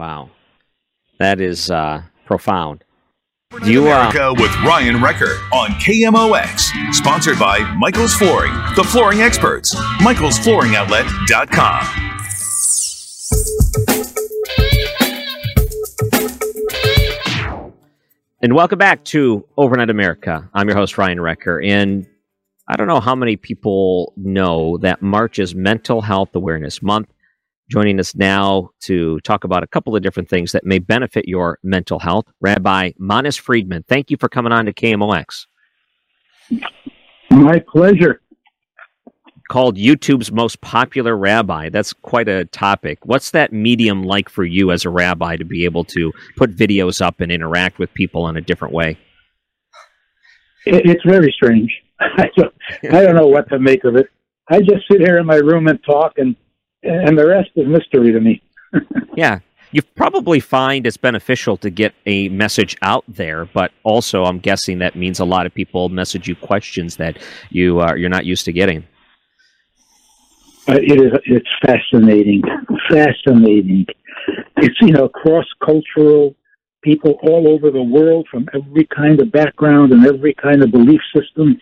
Wow, that is uh, profound. You, uh, America with Ryan Wrecker on KMOX, sponsored by Michael's Flooring, the flooring experts. Michael'sFlooringOutlet.com. And welcome back to Overnight America. I'm your host, Ryan Wrecker. And I don't know how many people know that March is Mental Health Awareness Month. Joining us now to talk about a couple of different things that may benefit your mental health, Rabbi Manis Friedman. Thank you for coming on to KMOX. My pleasure called YouTube's most popular rabbi. That's quite a topic. What's that medium like for you as a rabbi to be able to put videos up and interact with people in a different way? It's very strange. I don't, I don't know what to make of it. I just sit here in my room and talk, and and the rest is mystery to me. yeah, you probably find it's beneficial to get a message out there, but also I'm guessing that means a lot of people message you questions that you are you're not used to getting. Uh, it is. It's fascinating. Fascinating. It's you know cross cultural people all over the world from every kind of background and every kind of belief system.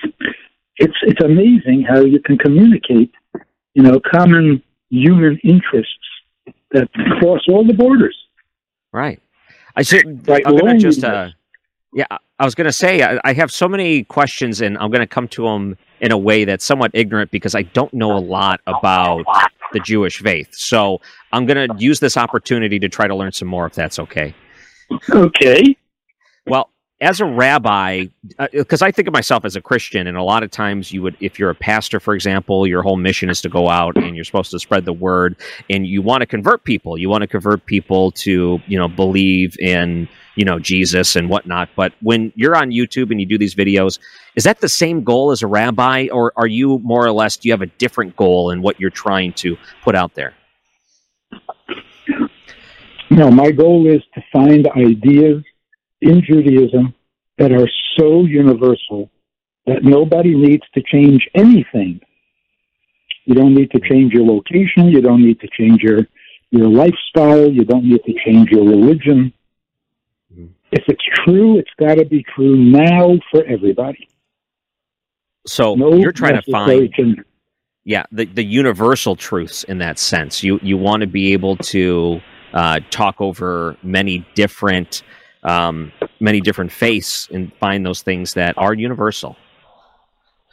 It's it's amazing how you can communicate, you know, common human interests that cross all the borders. Right. I should. Right. I'm going to just. Uh, yeah, I was going to say I, I have so many questions, and I'm going to come to them in a way that's somewhat ignorant because I don't know a lot about the Jewish faith. So I'm going to use this opportunity to try to learn some more, if that's okay. Okay. Well, as a rabbi, because uh, I think of myself as a Christian, and a lot of times you would, if you're a pastor, for example, your whole mission is to go out and you're supposed to spread the word, and you want to convert people. You want to convert people to, you know, believe in, you know, Jesus and whatnot. But when you're on YouTube and you do these videos, is that the same goal as a rabbi, or are you more or less? Do you have a different goal in what you're trying to put out there? No, my goal is to find ideas in Judaism that are so universal that nobody needs to change anything. You don't need to change your location. You don't need to change your, your lifestyle. You don't need to change your religion. Mm-hmm. If it's true, it's got to be true now for everybody. So no you're trying to find, can, yeah, the, the universal truths in that sense. You you want to be able to uh, talk over many different um, many different faiths and find those things that are universal.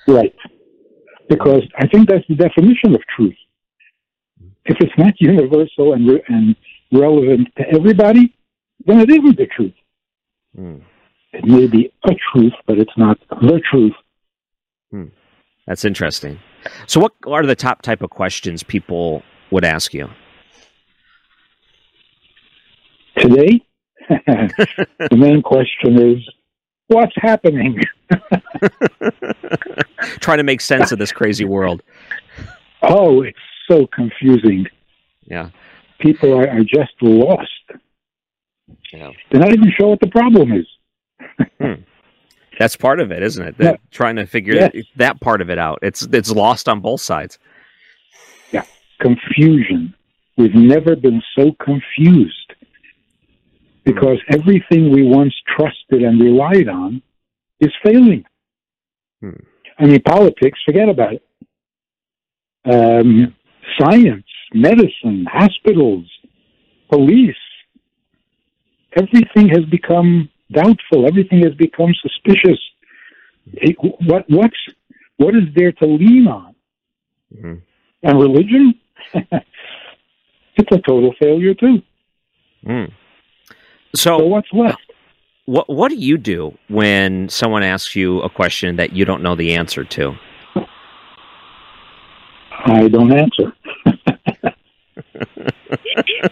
Right. Because I think that's the definition of truth. If it's not universal and, re- and relevant to everybody, then it isn't the truth. Hmm. It may be a truth, but it's not the truth. Hmm. That's interesting. So, what are the top type of questions people would ask you? Today, the main question is what's happening? Trying to make sense of this crazy world. Oh, it's so confusing. Yeah. People are, are just lost. Yeah. They're not even sure what the problem is. hmm. That's part of it, isn't it? Yeah. Trying to figure yes. that part of it out. It's it's lost on both sides. Yeah, confusion. We've never been so confused because everything we once trusted and relied on is failing. Hmm. I mean, politics, forget about it. Um, science, medicine, hospitals, police, everything has become doubtful. Everything has become suspicious. It, what what's what is there to lean on? Mm-hmm. And religion, it's a total failure too. Mm. So, so what's left? What What do you do when someone asks you a question that you don't know the answer to? I don't answer.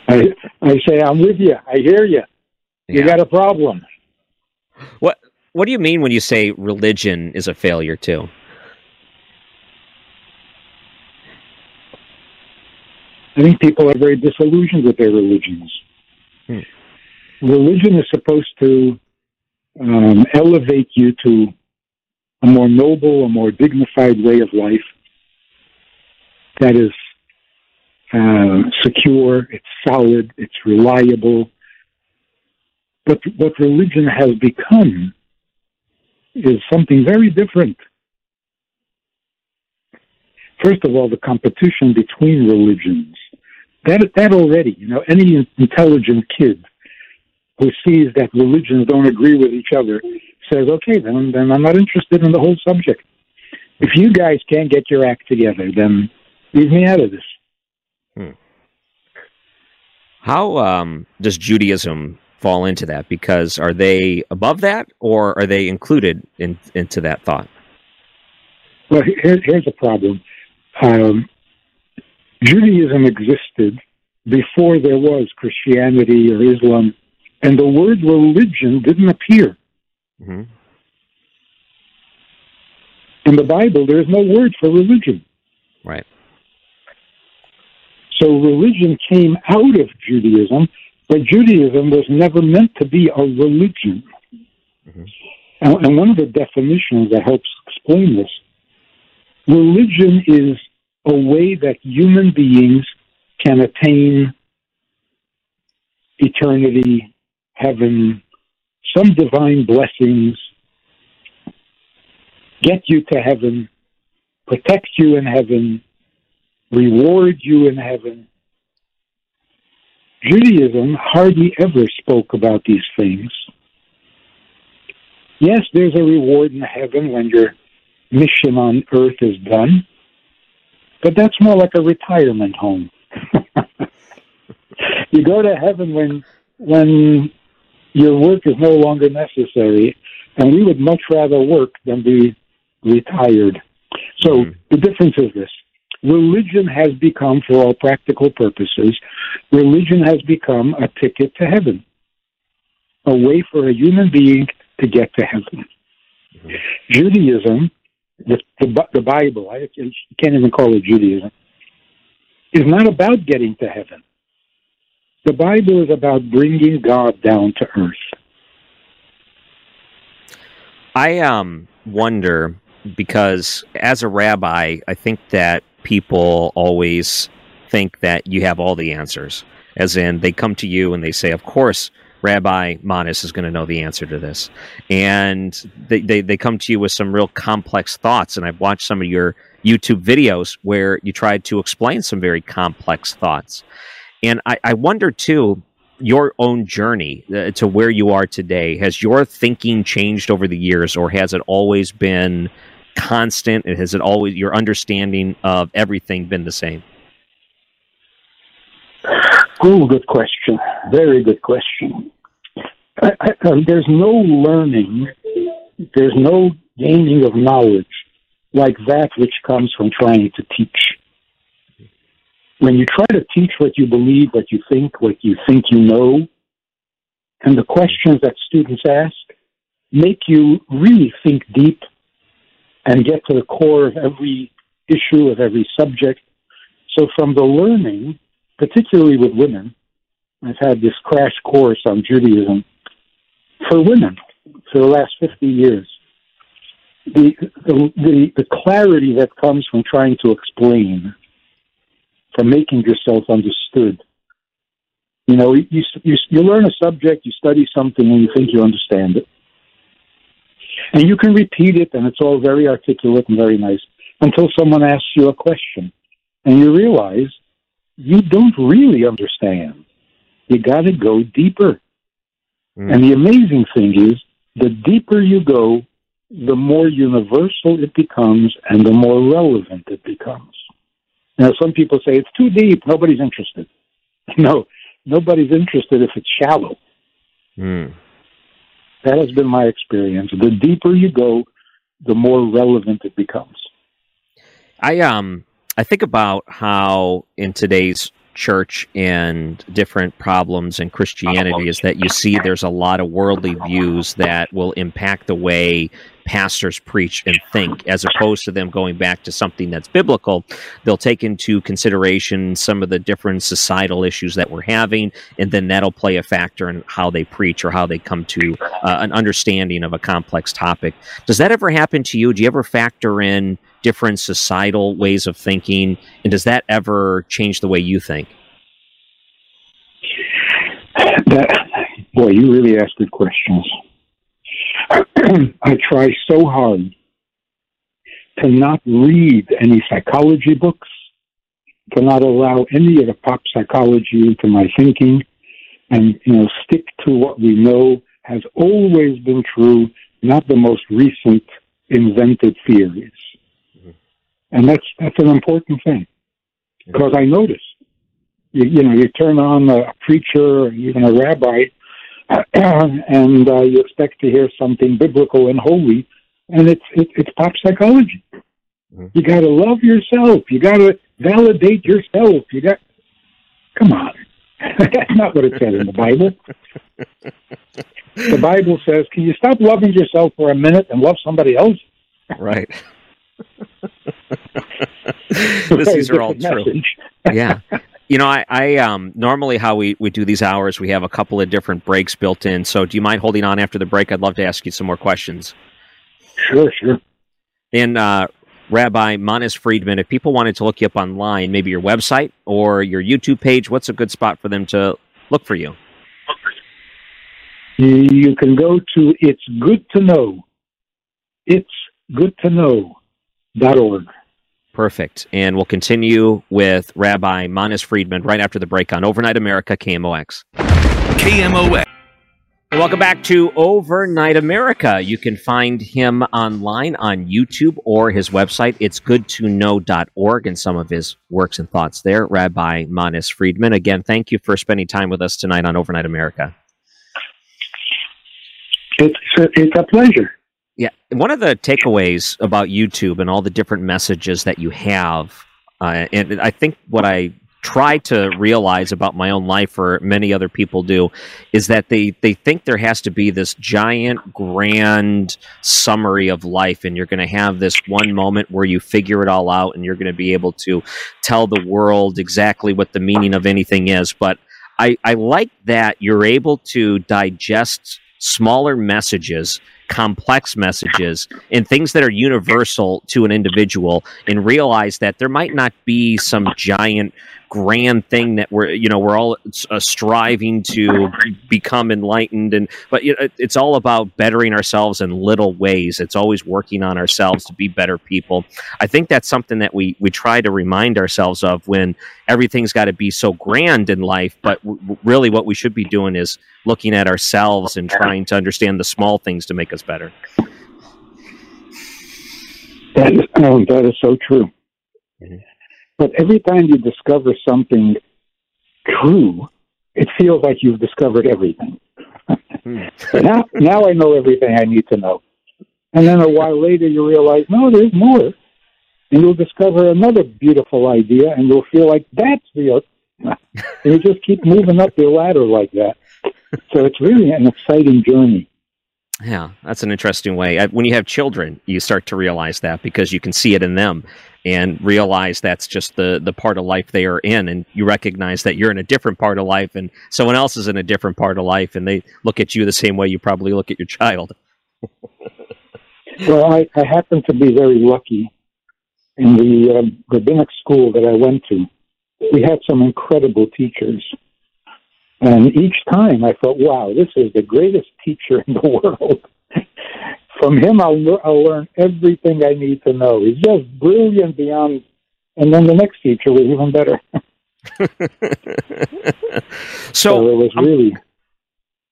I I say I'm with you. I hear you. You yeah. got a problem. What What do you mean when you say religion is a failure too? I think people are very disillusioned with their religions. Hmm religion is supposed to um, elevate you to a more noble, a more dignified way of life that is uh, secure, it's solid, it's reliable. But what religion has become is something very different. First of all, the competition between religions. That, that already, you know, any intelligent kid who sees that religions don't agree with each other says, okay, then, then I'm not interested in the whole subject. If you guys can't get your act together, then leave me out of this. Hmm. How um, does Judaism fall into that? Because are they above that, or are they included in, into that thought? Well, here, here's a problem. Um, Judaism existed before there was Christianity or Islam, and the word religion didn't appear. Mm-hmm. In the Bible, there is no word for religion. Right. So religion came out of Judaism, but Judaism was never meant to be a religion. Mm-hmm. And, and one of the definitions that helps explain this religion is a way that human beings can attain eternity, heaven, some divine blessings, get you to heaven, protect you in heaven, reward you in heaven. Judaism hardly ever spoke about these things. Yes, there's a reward in heaven when your mission on earth is done, but that's more like a retirement home. you go to heaven when when your work is no longer necessary, and we would much rather work than be retired. So mm-hmm. the difference is this. Religion has become, for all practical purposes, religion has become a ticket to heaven, a way for a human being to get to heaven. Mm-hmm. Judaism, the, the, the Bible, I can't even call it Judaism, is not about getting to heaven. The Bible is about bringing God down to earth. I um wonder because as a rabbi, I think that people always think that you have all the answers. As in, they come to you and they say, "Of course, Rabbi Manis is going to know the answer to this," and they, they they come to you with some real complex thoughts. And I've watched some of your YouTube videos where you tried to explain some very complex thoughts. And I, I wonder too, your own journey uh, to where you are today. Has your thinking changed over the years, or has it always been constant? And has it always your understanding of everything been the same? Oh, good question. Very good question. I, I, um, there's no learning, there's no gaining of knowledge like that which comes from trying to teach. When you try to teach what you believe, what you think, what you think you know, and the questions that students ask make you really think deep and get to the core of every issue, of every subject. So from the learning, particularly with women, I've had this crash course on Judaism for women for the last 50 years. The, the, the, the clarity that comes from trying to explain, from making yourself understood. You know, you, you, you learn a subject, you study something, and you think you understand it. And you can repeat it, and it's all very articulate and very nice until someone asks you a question. And you realize you don't really understand. You got to go deeper. Mm. And the amazing thing is, the deeper you go, the more universal it becomes and the more relevant it becomes. Now, some people say it's too deep, nobody's interested. No, nobody's interested if it's shallow. Mm. That has been my experience. The deeper you go, the more relevant it becomes. I um I think about how in today's church and different problems in Christianity is that you see there's a lot of worldly views that will impact the way pastors preach and think, as opposed to them going back to something that's biblical. They'll take into consideration some of the different societal issues that we're having, and then that'll play a factor in how they preach or how they come to uh, an understanding of a complex topic. Does that ever happen to you? Do you ever factor in different societal ways of thinking, and does that ever change the way you think? That, boy, you really ask good questions. I try so hard to not read any psychology books, to not allow any of the pop psychology into my thinking, and you know stick to what we know has always been true, not the most recent invented theories. Mm-hmm. And that's that's an important thing because I notice, you, you know, you turn on a preacher, or even a rabbi, and uh, you expect to hear something biblical and holy, and it's it, it's pop psychology. Mm-hmm. You got to love yourself. You got to validate yourself. You got come on. That's not what it says in the Bible. the Bible says, "Can you stop loving yourself for a minute and love somebody else?" Right. these are all true. yeah. You know, I, I um, normally how we, we do these hours, we have a couple of different breaks built in. So, do you mind holding on after the break? I'd love to ask you some more questions. Sure, sure. And uh, Rabbi Manis Friedman, if people wanted to look you up online, maybe your website or your YouTube page, what's a good spot for them to look for you? You can go to It's Good to Know. It's Good to Know dot org. Perfect. And we'll continue with Rabbi Manis Friedman right after the break on Overnight America KMOX. KMOX. welcome back to Overnight America. You can find him online on YouTube or his website. It's goodtoknow.org and some of his works and thoughts there. Rabbi Manis Friedman. Again, thank you for spending time with us tonight on Overnight America. It's a, it's a pleasure. Yeah, one of the takeaways about YouTube and all the different messages that you have, uh, and I think what I try to realize about my own life, or many other people do, is that they they think there has to be this giant, grand summary of life, and you're going to have this one moment where you figure it all out, and you're going to be able to tell the world exactly what the meaning of anything is. But I, I like that you're able to digest smaller messages complex messages and things that are universal to an individual and realize that there might not be some giant grand thing that we're you know we're all uh, striving to become enlightened and but you know, it's all about bettering ourselves in little ways. It's always working on ourselves to be better people. I think that's something that we we try to remind ourselves of when everything's got to be so grand in life but w- really what we should be doing is looking at ourselves and trying to understand the small things to make us better that is, oh, that is so true mm-hmm. But every time you discover something true, it feels like you've discovered everything. hmm. now, now I know everything I need to know. And then a while later, you realize, no, there's more. And you'll discover another beautiful idea, and you'll feel like that's the. and you just keep moving up the ladder like that. So it's really an exciting journey. Yeah, that's an interesting way. When you have children, you start to realize that because you can see it in them and realize that's just the the part of life they are in and you recognize that you're in a different part of life and someone else is in a different part of life and they look at you the same way you probably look at your child. Well I, I happen to be very lucky in the um, rabbinic school that i went to. We had some incredible teachers and each time i thought wow this is the greatest teacher in the world from him, I'll, I'll learn everything I need to know. He's just brilliant beyond. And then the next teacher was even better. so, so, it was really.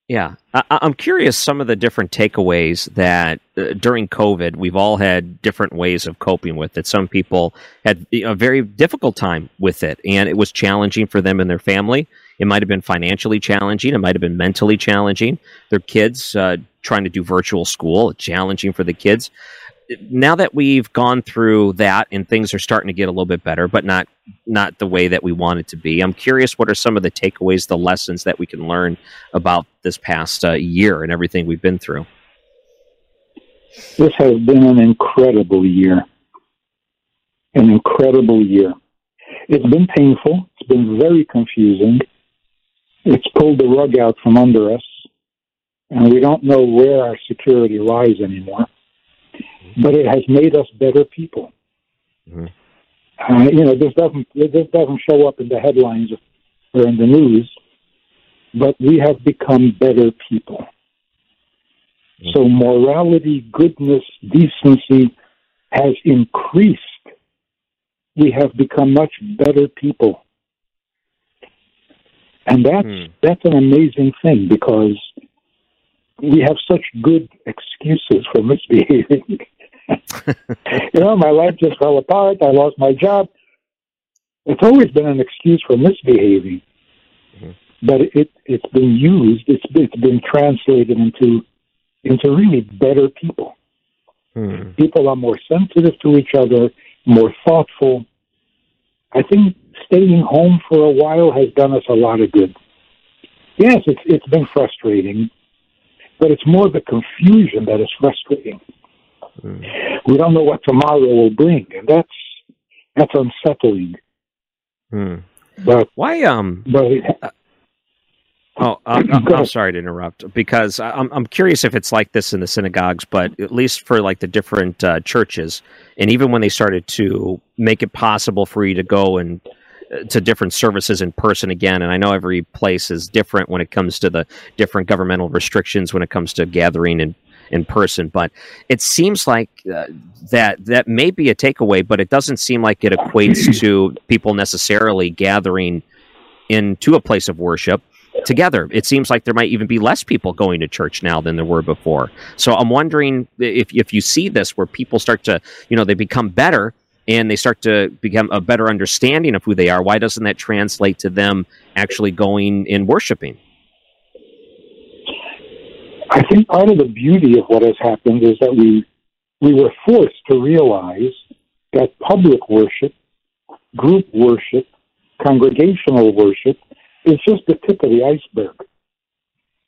Yeah, I, am curious some of the different takeaways that uh, during COVID we've all had different ways of coping with it. Some people had a very difficult time with it, and it was challenging for them and their family. It might have been financially challenging. It might have been mentally challenging. Their kids uh, trying to do virtual school, challenging for the kids. Now that we've gone through that and things are starting to get a little bit better, but not not the way that we want it to be. I'm curious, what are some of the takeaways, the lessons that we can learn about this past uh, year and everything we've been through? This has been an incredible year. An incredible year. It's been painful. It's been very confusing. It's pulled the rug out from under us, and we don't know where our security lies anymore. But it has made us better people. Mm-hmm. Uh, you know, this doesn't this doesn't show up in the headlines or in the news, but we have become better people. So mm-hmm. morality, goodness, decency has increased. We have become much better people. And that's mm. that's an amazing thing because we have such good excuses for misbehaving. you know, my life just fell apart. I lost my job. It's always been an excuse for misbehaving, mm-hmm. but it it's been used. It's it's been translated into into really better people. Mm. People are more sensitive to each other, more thoughtful. I think staying home for a while has done us a lot of good. Yes, it's it's been frustrating, but it's more the confusion that is frustrating. Mm. We don't know what tomorrow will bring, and that's that's unsettling. Mm. But why? Um. But uh, Oh, I'm, I'm, sorry to interrupt because I'm I'm curious if it's like this in the synagogues, but at least for like the different uh, churches, and even when they started to make it possible for you to go and uh, to different services in person again, and I know every place is different when it comes to the different governmental restrictions when it comes to gathering in in person, but it seems like uh, that that may be a takeaway, but it doesn't seem like it equates to people necessarily gathering into a place of worship together. It seems like there might even be less people going to church now than there were before. So I'm wondering if if you see this where people start to, you know, they become better and they start to become a better understanding of who they are, why doesn't that translate to them actually going and worshiping? I think part of the beauty of what has happened is that we we were forced to realize that public worship, group worship, congregational worship is just the tip of the iceberg.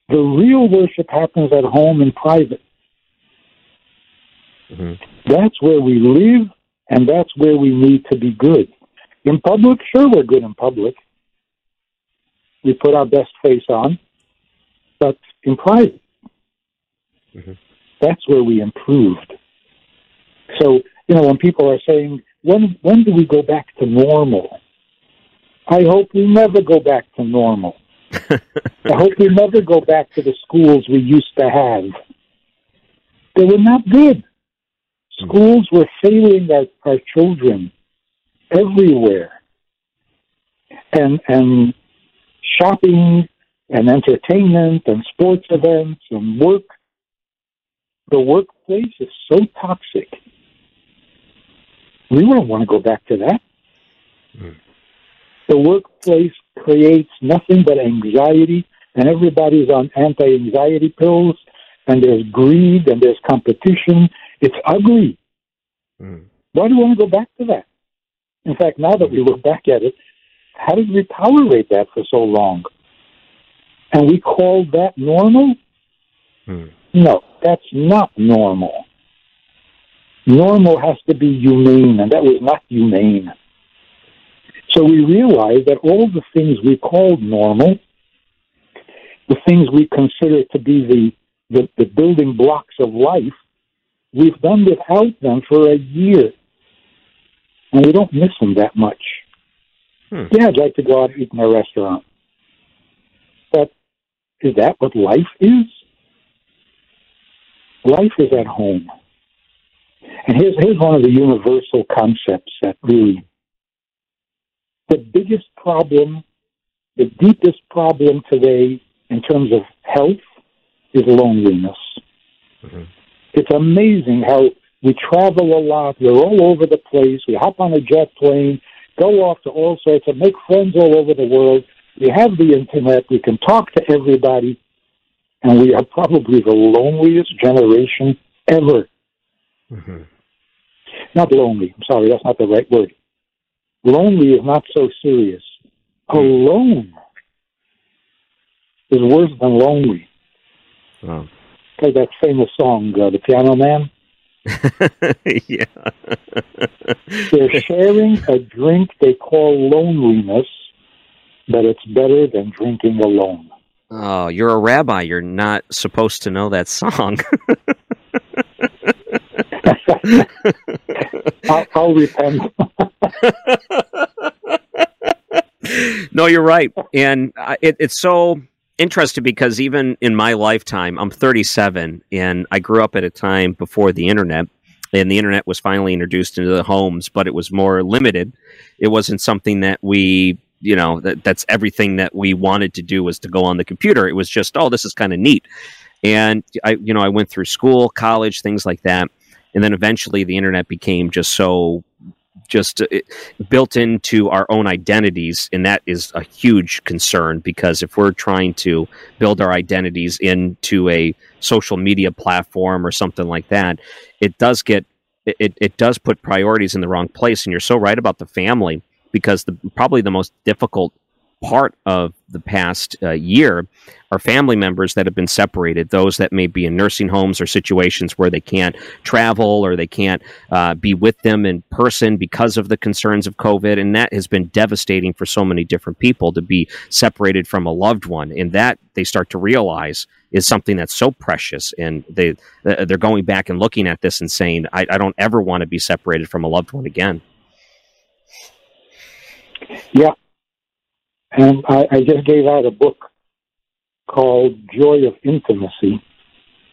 The real worship happens at home in private. Mm-hmm. That's where we live, and that's where we need to be good. In public, sure, we're good in public. We put our best face on, but in private, mm-hmm. that's where we improved. So, you know, when people are saying, when, when do we go back to normal? I hope we never go back to normal. I hope we never go back to the schools we used to have. They were not good. Schools were failing our, our children everywhere. And and shopping and entertainment and sports events and work the workplace is so toxic. We don't want to go back to that. Mm the workplace creates nothing but anxiety, and everybody's on anti anxiety pills, and there's greed and there's competition. It's ugly. Mm. Why do we want to go back to that? In fact, now that we look back at it, how did we tolerate that for so long? And we call that normal? Mm. No, that's not normal. Normal has to be humane, and that was not humane. So we realize that all the things we called normal, the things we consider to be the, the, the building blocks of life, we've done without them for a year. And we don't miss them that much. Hmm. Yeah, I'd like to go out and eat in a restaurant. But is that what life is? Life is at home. And here's, here's one of the universal concepts that really the biggest problem, the deepest problem today in terms of health is loneliness. Mm-hmm. It's amazing how we travel a lot. We're all over the place. We hop on a jet plane, go off to all sorts of make friends all over the world. We have the internet. We can talk to everybody. And we are probably the loneliest generation ever. Mm-hmm. Not lonely. I'm sorry, that's not the right word. Lonely is not so serious. Alone is worse than lonely. Wow. Like that famous song, uh, The Piano Man. yeah. They're sharing a drink they call loneliness, but it's better than drinking alone. Oh, you're a rabbi. You're not supposed to know that song. I'll, I'll repent. no, you're right, and it, it's so interesting because even in my lifetime, I'm 37, and I grew up at a time before the internet, and the internet was finally introduced into the homes, but it was more limited. It wasn't something that we you know that that's everything that we wanted to do was to go on the computer it was just oh this is kind of neat and i you know i went through school college things like that and then eventually the internet became just so just uh, built into our own identities and that is a huge concern because if we're trying to build our identities into a social media platform or something like that it does get it, it does put priorities in the wrong place. And you're so right about the family because the probably the most difficult part of the past uh, year are family members that have been separated, those that may be in nursing homes or situations where they can't travel or they can't uh, be with them in person because of the concerns of COVID. And that has been devastating for so many different people to be separated from a loved one. And that they start to realize is something that's so precious. And they, uh, they're going back and looking at this and saying, I, I don't ever want to be separated from a loved one again. Yeah, and I, I just gave out a book called Joy of Intimacy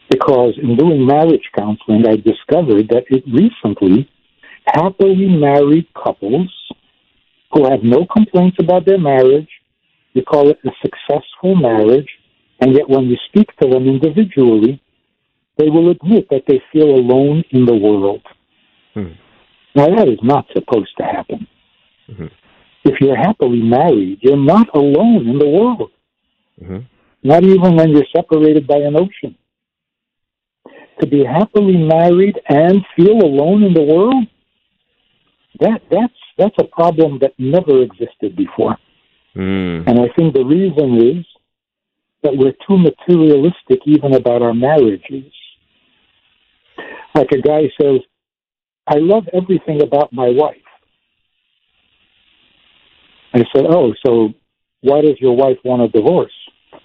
because in doing marriage counseling, I discovered that it recently happily married couples who have no complaints about their marriage, they call it a successful marriage, and yet when you speak to them individually, they will admit that they feel alone in the world. Hmm. Now, that is not supposed to happen. Mm-hmm if you're happily married, you're not alone in the world. Mm-hmm. Not even when you're separated by an ocean. To be happily married and feel alone in the world, that that's that's a problem that never existed before. Mm. And I think the reason is that we're too materialistic even about our marriages. Like a guy says, I love everything about my wife. I said, "Oh, so why does your wife want a divorce?"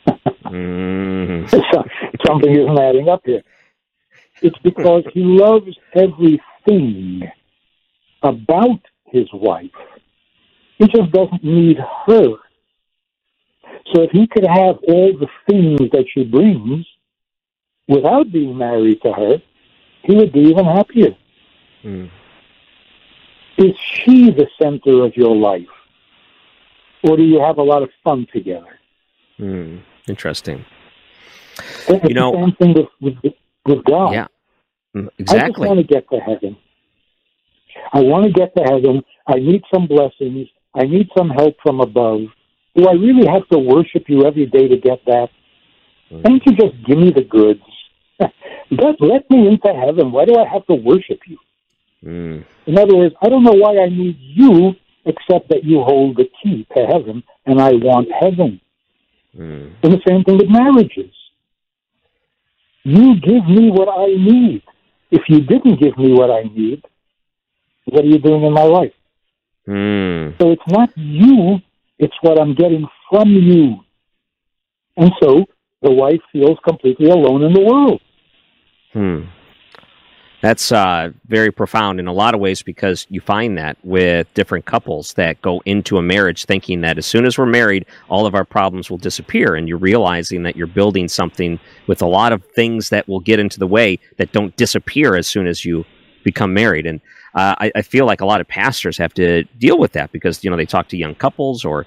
mm. Something isn't adding up here. It's because he loves everything about his wife. He just doesn't need her. So if he could have all the things that she brings without being married to her, he would be even happier. Mm. Is she the center of your life? Or do you have a lot of fun together? Mm, interesting. It's you know, same thing with, with, with God. Yeah, exactly. I just want to get to heaven. I want to get to heaven. I need some blessings. I need some help from above. Do I really have to worship you every day to get that? Mm. Can't you just give me the goods? Just let me into heaven. Why do I have to worship you? Mm. In other words, I don't know why I need you except that you hold the key to heaven, and I want heaven. Mm. And the same thing with marriages. You give me what I need. If you didn't give me what I need, what are you doing in my life? Mm. So it's not you, it's what I'm getting from you. And so the wife feels completely alone in the world. Hmm. That's uh, very profound in a lot of ways because you find that with different couples that go into a marriage thinking that as soon as we're married, all of our problems will disappear. And you're realizing that you're building something with a lot of things that will get into the way that don't disappear as soon as you become married. And uh, I, I, feel like a lot of pastors have to deal with that because you know they talk to young couples or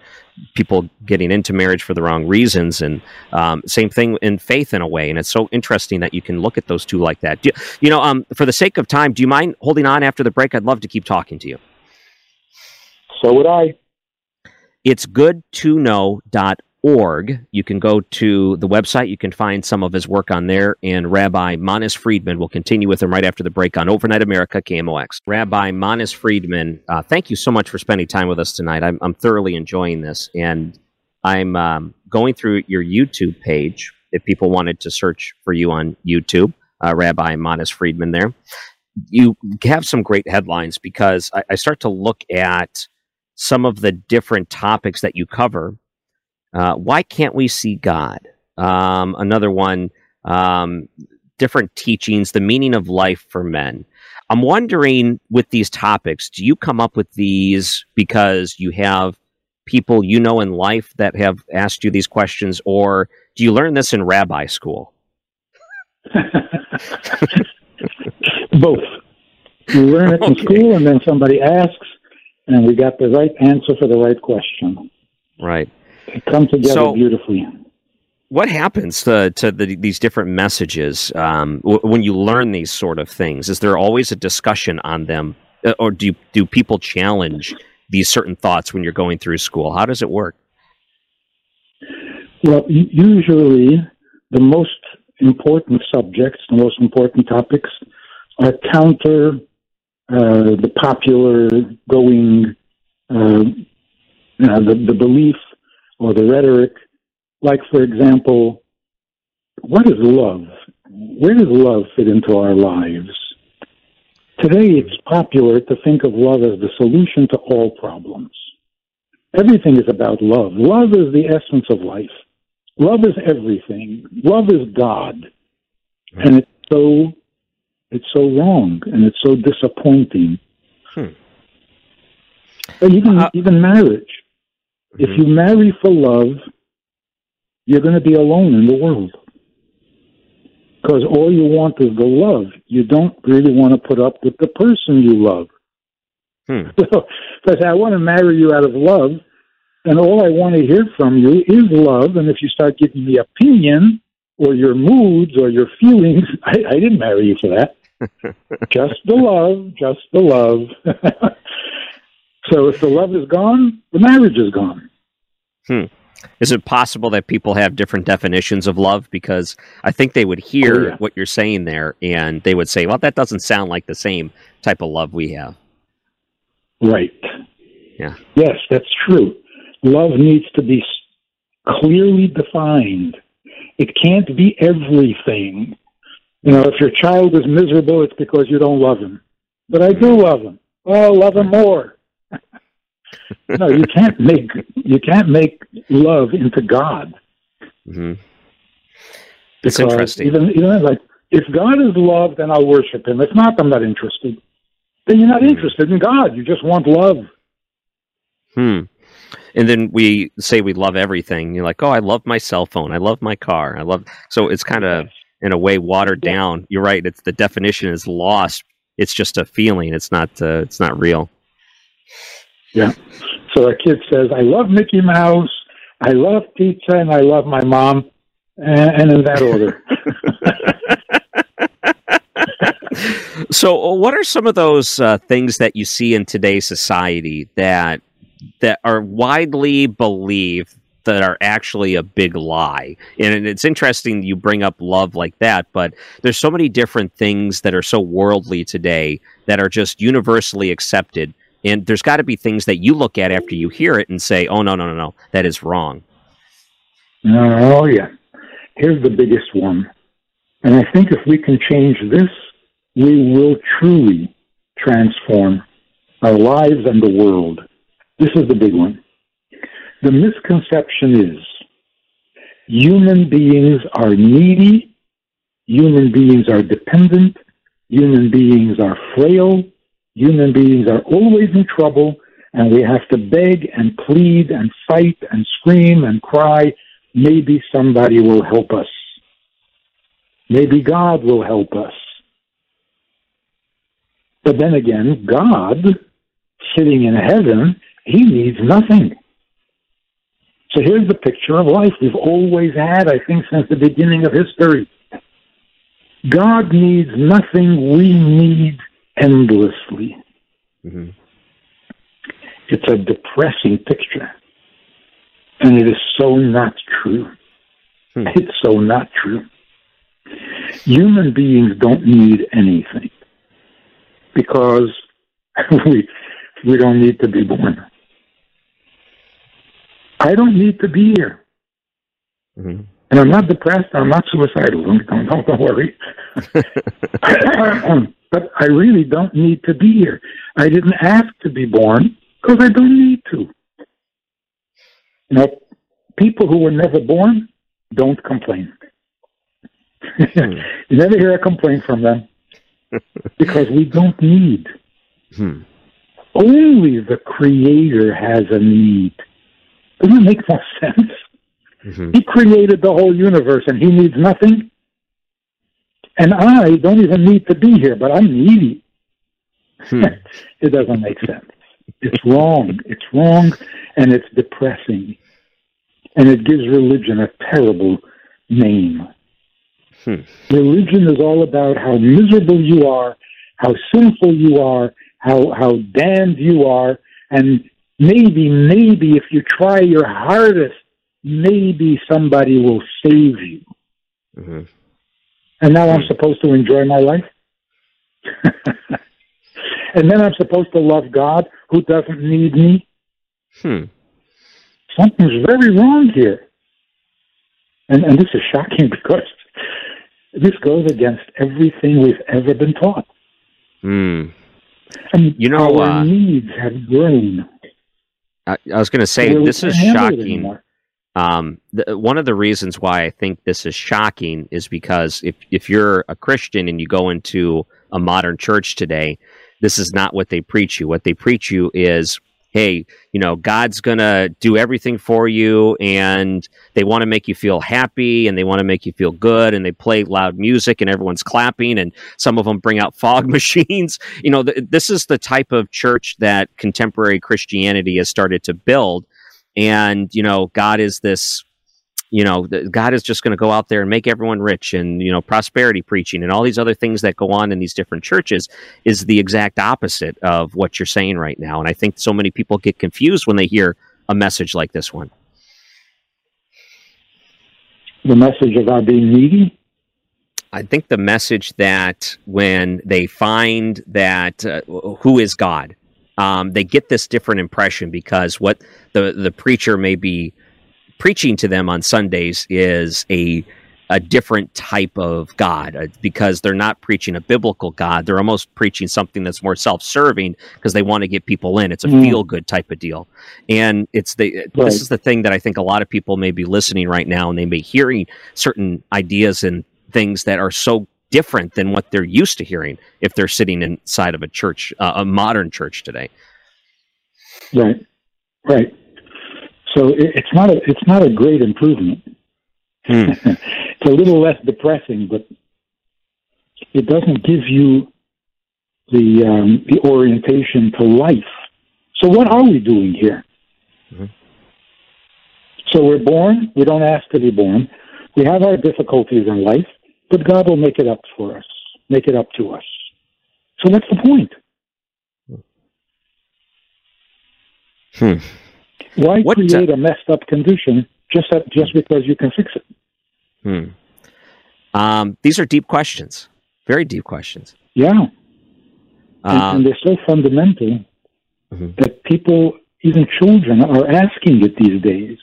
people getting into marriage for the wrong reasons, and um, same thing in faith in a way. And it's so interesting that you can look at those two like that. You, you, know, um, for the sake of time, do you mind holding on after the break? I'd love to keep talking to you. So would I. It's good to know dot org. You can go to the website. You can find some of his work on there. And Rabbi Manis Friedman will continue with him right after the break on Overnight America KMOX. Rabbi Manis Friedman, uh, thank you so much for spending time with us tonight. I'm, I'm thoroughly enjoying this. And I'm um, going through your YouTube page if people wanted to search for you on YouTube, uh, Rabbi Manis Friedman there. you have some great headlines because I, I, start to look at some of the different topics that you cover. Uh, why can't we see God? Um, another one, um, different teachings, the meaning of life for men. I'm wondering with these topics, do you come up with these because you have people you know in life that have asked you these questions, or do you learn this in rabbi school? Both. You learn it in okay. school, and then somebody asks, and we got the right answer for the right question. Right. Come together so, beautifully. What happens to, to the, these different messages um, w- when you learn these sort of things? Is there always a discussion on them, uh, or do do people challenge these certain thoughts when you're going through school? How does it work? Well, usually the most important subjects, the most important topics are counter uh, the popular going, uh, you know, the, the belief or the rhetoric. Like, for example, what is love? Where does love fit into our lives? Today, it's popular to think of love as the solution to all problems. Everything is about love. Love is the essence of life. Love is everything. Love is God. And it's so it's so wrong and it's so disappointing. Hmm. But even uh, even marriage. Mm-hmm. If you marry for love, you're going to be alone in the world because all you want is the love. You don't really want to put up with the person you love. Hmm. So, if I want to marry you out of love, and all I want to hear from you is love. And if you start giving me opinion or your moods or your feelings, I, I didn't marry you for that. just the love, just the love. So if the love is gone, the marriage is gone. Hmm. Is it possible that people have different definitions of love? Because I think they would hear oh, yeah. what you're saying there and they would say, well, that doesn't sound like the same type of love we have. Right. Yeah. Yes, that's true. Love needs to be clearly defined. It can't be everything. You know, if your child is miserable, it's because you don't love him. But I do love him. Oh, love him more no, you can't make you can't make love into God. Mm-hmm. It's interesting. Even even like if God is love, then I'll worship Him. If not, I'm not interested. Then you're not mm-hmm. interested in God. You just want love. Hmm. And then we say we love everything. You're like, oh, I love my cell phone. I love my car. I love. So it's kind of in a way watered down. You're right. It's the definition is lost. It's just a feeling. It's not. Uh, it's not real. Yeah. So a kid says, I love Mickey Mouse, I love pizza, and I love my mom, and, in that order. so, uh, what are some of those uh, things that you see in today's society that that are widely believed that are actually a big lie. And it's interesting you bring up love like that, but there's so many different things that are so worldly today that are just universally accepted and there's got to be things that you look at after you hear it and say, "Oh no, no, no, no, that is wrong." Oh yeah, here's the biggest one, and I think if we can change this, we will truly transform our lives and the world. This is the big one. The misconception is human beings are needy, human beings are dependent, human beings are frail, human beings are always in trouble and we have to beg and plead and fight and scream and cry. Maybe somebody will help us. Maybe God will help us. But then again, God, sitting in heaven, he needs nothing. So here's the picture of life we've always had, I think, since the beginning of history. God needs nothing, we need endlessly. Mm-hmm. It's a depressing picture. And it is so not true. Hmm. It's so not true. Human beings don't need anything because we, we don't need to be born. I don't need to be here. Mm-hmm. And I'm not depressed. I'm not suicidal. Don't, don't, don't worry. but I really don't need to be here. I didn't ask to be born because I don't need to. You know, people who were never born don't complain. Hmm. you never hear a complaint from them because we don't need. Hmm. Only the Creator has a need. Doesn't that make more sense? Mm-hmm. He created the whole universe and he needs nothing. And I don't even need to be here, but I'm needy. Hmm. it doesn't make sense. It's wrong. It's wrong and it's depressing. And it gives religion a terrible name. Hmm. Religion is all about how miserable you are, how sinful you are, how how damned you are, and maybe, maybe if you try your hardest, maybe somebody will save you. Mm-hmm. And now I'm supposed to enjoy my life? and then I'm supposed to love God who doesn't need me? Hmm. Something's very wrong here. And, and this is shocking because this goes against everything we've ever been taught. Hmm. And you know, our uh, needs have grown. I, I was going to say this is shocking. Um, the, one of the reasons why I think this is shocking is because if if you're a Christian and you go into a modern church today, this is not what they preach you. What they preach you is hey, you know, God's to do everything for you and they want to make you feel happy and they want to make you feel good and they play loud music and everyone's clapping and some of them bring out fog machines. You know, th- this is the type of church that contemporary Christianity has started to build. And, you know, God is this you know, God is just going to go out there and make everyone rich and, you know, prosperity preaching and all these other things that go on in these different churches is the exact opposite of what you're saying right now. And I think so many people get confused when they hear a message like this one. The message about being needy? I think the message that when they find that uh, who is God, um, they get this different impression because what the, the preacher may be preaching to them on Sundays is a a different type of God uh, because they're not preaching a biblical God. They're almost preaching something that's more self serving because they want to get people in. It's a mm. feel good type of deal. And it's the, right. this is the thing that I think a lot of people may be listening right now and they may be hearing certain ideas and things that are so different than what they're used to hearing if they're sitting inside of a church, uh, a modern church today. Right. Right. So it, it's not a it's not a great improvement. Hmm. it's a little less depressing, but it doesn't give you the um, the orientation to life. So what are we doing here? Mm-hmm. So we're born. We don't ask to be born. We have our difficulties in life, but God will make it up for us, make it up to us. So what's the point? Hmm. Why what, create a messed up condition just just because you can fix it? Hmm. Um, these are deep questions, very deep questions. Yeah, and, um, and they're so fundamental mm-hmm. that people, even children, are asking it these days.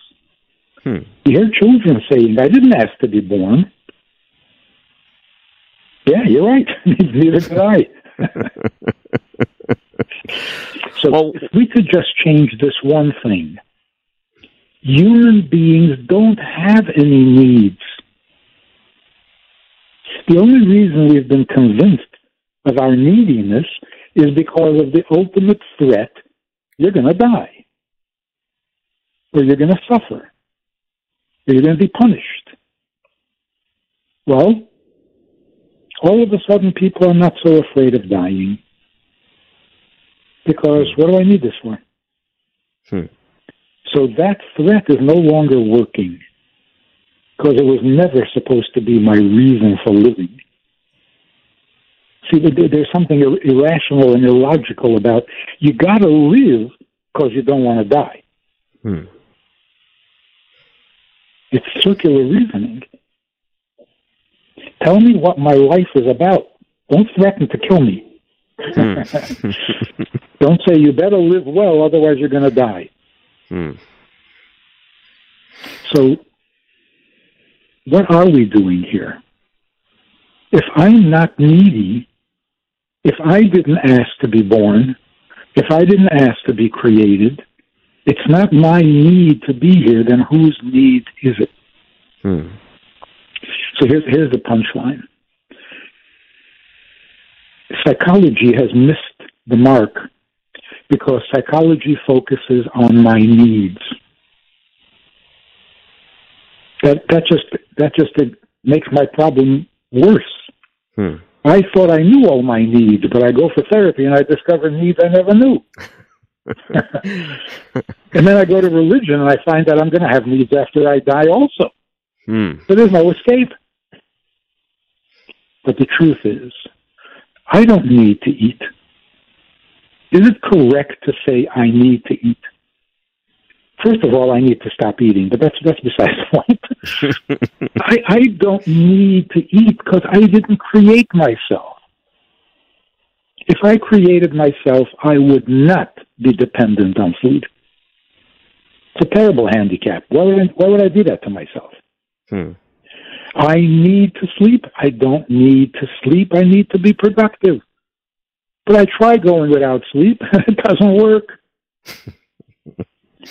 Hmm. You hear children saying, "I didn't ask to be born." Yeah, you're right. Neither did I. so well, if we could just change this one thing, human beings don't have any needs. The only reason we've been convinced of our neediness is because of the ultimate threat you're going to die, or you're going to suffer, or you're going to be punished. Well, all of a sudden, people are not so afraid of dying because what do I need this for? Hmm. So that threat is no longer working because it was never supposed to be my reason for living. See, there's something irrational and illogical about you got to live because you don't want to die. Hmm. It's circular reasoning. Tell me what my life is about. Don't threaten to kill me. Hmm. Don't say you better live well, otherwise you're going to die. Hmm. So, what are we doing here? If I'm not needy, if I didn't ask to be born, if I didn't ask to be created, it's not my need to be here, then whose need is it? Hmm. So here's, here's the punchline psychology has missed the mark because psychology focuses on my needs. That, that just that just makes my problem worse. Hmm. I thought I knew all my needs, but I go for therapy and I discover needs I never knew. and then I go to religion and I find that I'm going to have needs after I die also. Hmm. So there's no escape. But the truth is, I don't need to eat. Is it correct to say I need to eat? First of all, I need to stop eating, but that's that's besides the point. I, I don't need to eat because I didn't create myself. If I created myself, I would not be dependent on food. It's a terrible handicap. Why would I, why would I do that to myself? Hmm. I need to sleep. I don't need to sleep. I need to be productive. But I try going without sleep. it doesn't work.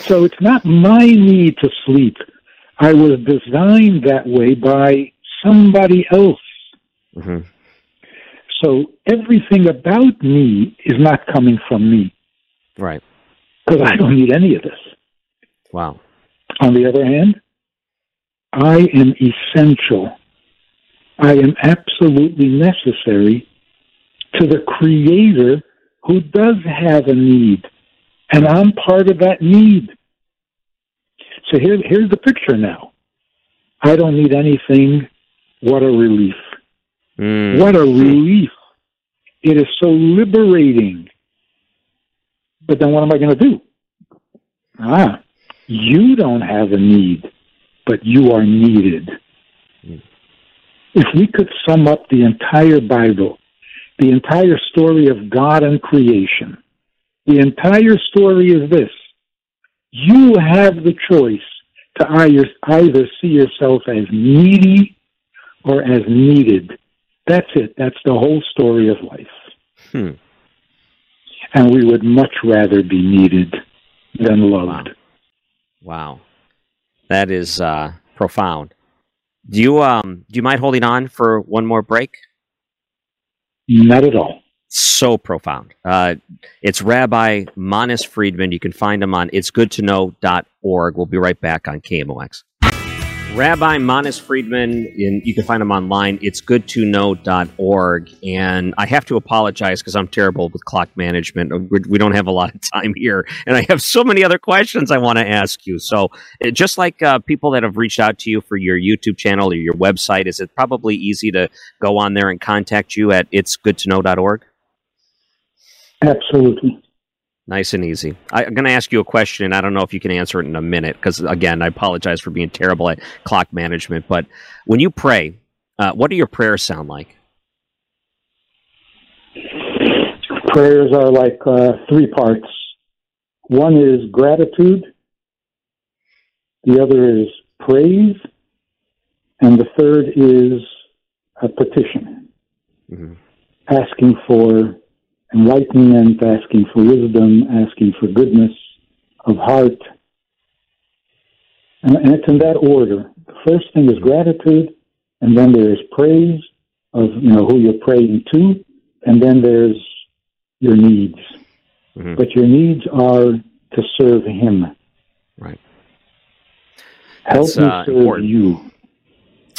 so it's not my need to sleep. I was designed that way by somebody else. hmm So everything about me is not coming from me Right. because I don't need any of this. Wow. On the other hand, I am essential. I am absolutely necessary to the Creator who does have a need. And I'm part of that need. So here, here's the picture now. I don't need anything. What a relief. Hmm. What a relief. It is so liberating. But then what am I going to do? Ah, you don't have a need, but you are needed. Mm. If we could sum up the entire Bible, the entire story of God and creation, the entire story is this. You have the choice to either, either see yourself as needy or as needed. That's it. That's the whole story of life. Hmm. And we would much rather be needed than loved. Wow. That is uh, profound. Do you um do you mind holding on for one more break? Not at all. So profound. Uh, it's Rabbi Manis Friedman. You can find him on itsgoodtoknow.org. We'll be right back on KMOX. Rabbi Manis Friedman, and you can find him online. It's goodtoknow.org. And I have to apologize because I'm terrible with clock management. We're, don't have a lot of time here. And I have so many other questions I want to ask you. So, uh, just like uh, people that have reached out to you for your YouTube channel or your website, is it probably easy to go on there and contact you at itsgoodtoknow.org? Absolutely. Nice and easy. I, I'm going to ask you a question. And I don't know if you can answer it in a minute because, again, I apologize for being terrible at clock management. But when you pray, uh, what do your prayers sound like? Prayers are like uh, three parts. One is gratitude, the other is praise, and the third is a petition, hmm asking for enlightenment, asking for wisdom, asking for goodness of heart. And, and it's in that order. The first thing is gratitude, and then there is praise of you know who you're praying to, and then there's your needs. hmm But your needs are to serve Him. Right. Help That's, me uh, serve important. you.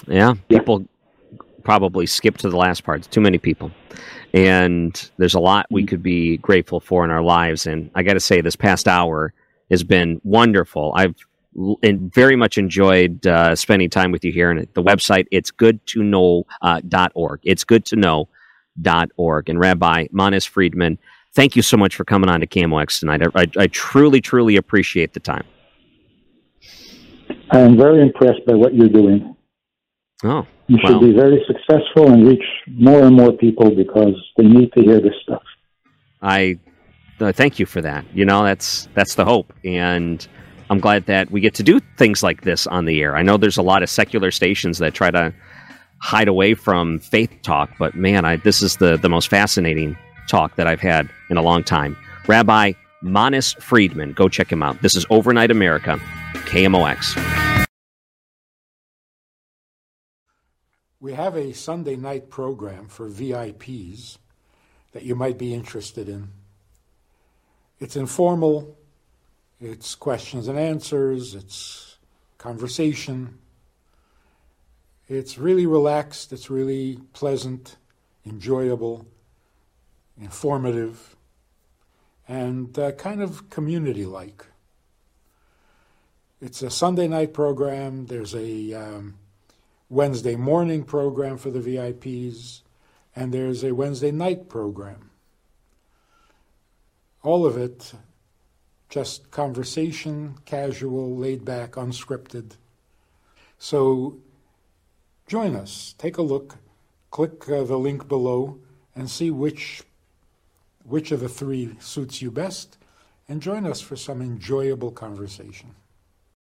Yeah. people probably skip to the last part. Too many people. And there's a lot we could be grateful for in our lives. And I got to say, this past hour has been wonderful. I've and very much enjoyed uh, spending time with you here. And the website, it's good to know uh, dot org. It's good to know dot org. And Rabbi Manis Friedman, thank you so much for coming on to KMOX tonight. I, I, I truly, truly appreciate the time. I am very impressed by what you're doing. Oh, You should be very successful and reach more and more people because they need to hear this stuff. I uh, thank you for that. You know, that's that's the hope, and I'm glad that we get to do things like this on the air. I know there's a lot of secular stations that try to hide away from faith talk, but man, I, this is the the most fascinating talk that I've had in a long time. Rabbi Manis Friedman. Go check him out. This is Overnight America, KMOX. We have a Sunday night program for VIPs that you might be interested in. It's informal, it's questions and answers, it's conversation. It's really relaxed, it's really pleasant, enjoyable, informative and uh, kind of community like. It's a Sunday night program. There's a um, Wednesday morning program for the VIPs, and there's a Wednesday night program. All of it just conversation, casual, laid back, unscripted. So join us, take a look, click uh, the link below, and see which which of the three suits you best, and join us for some enjoyable conversation.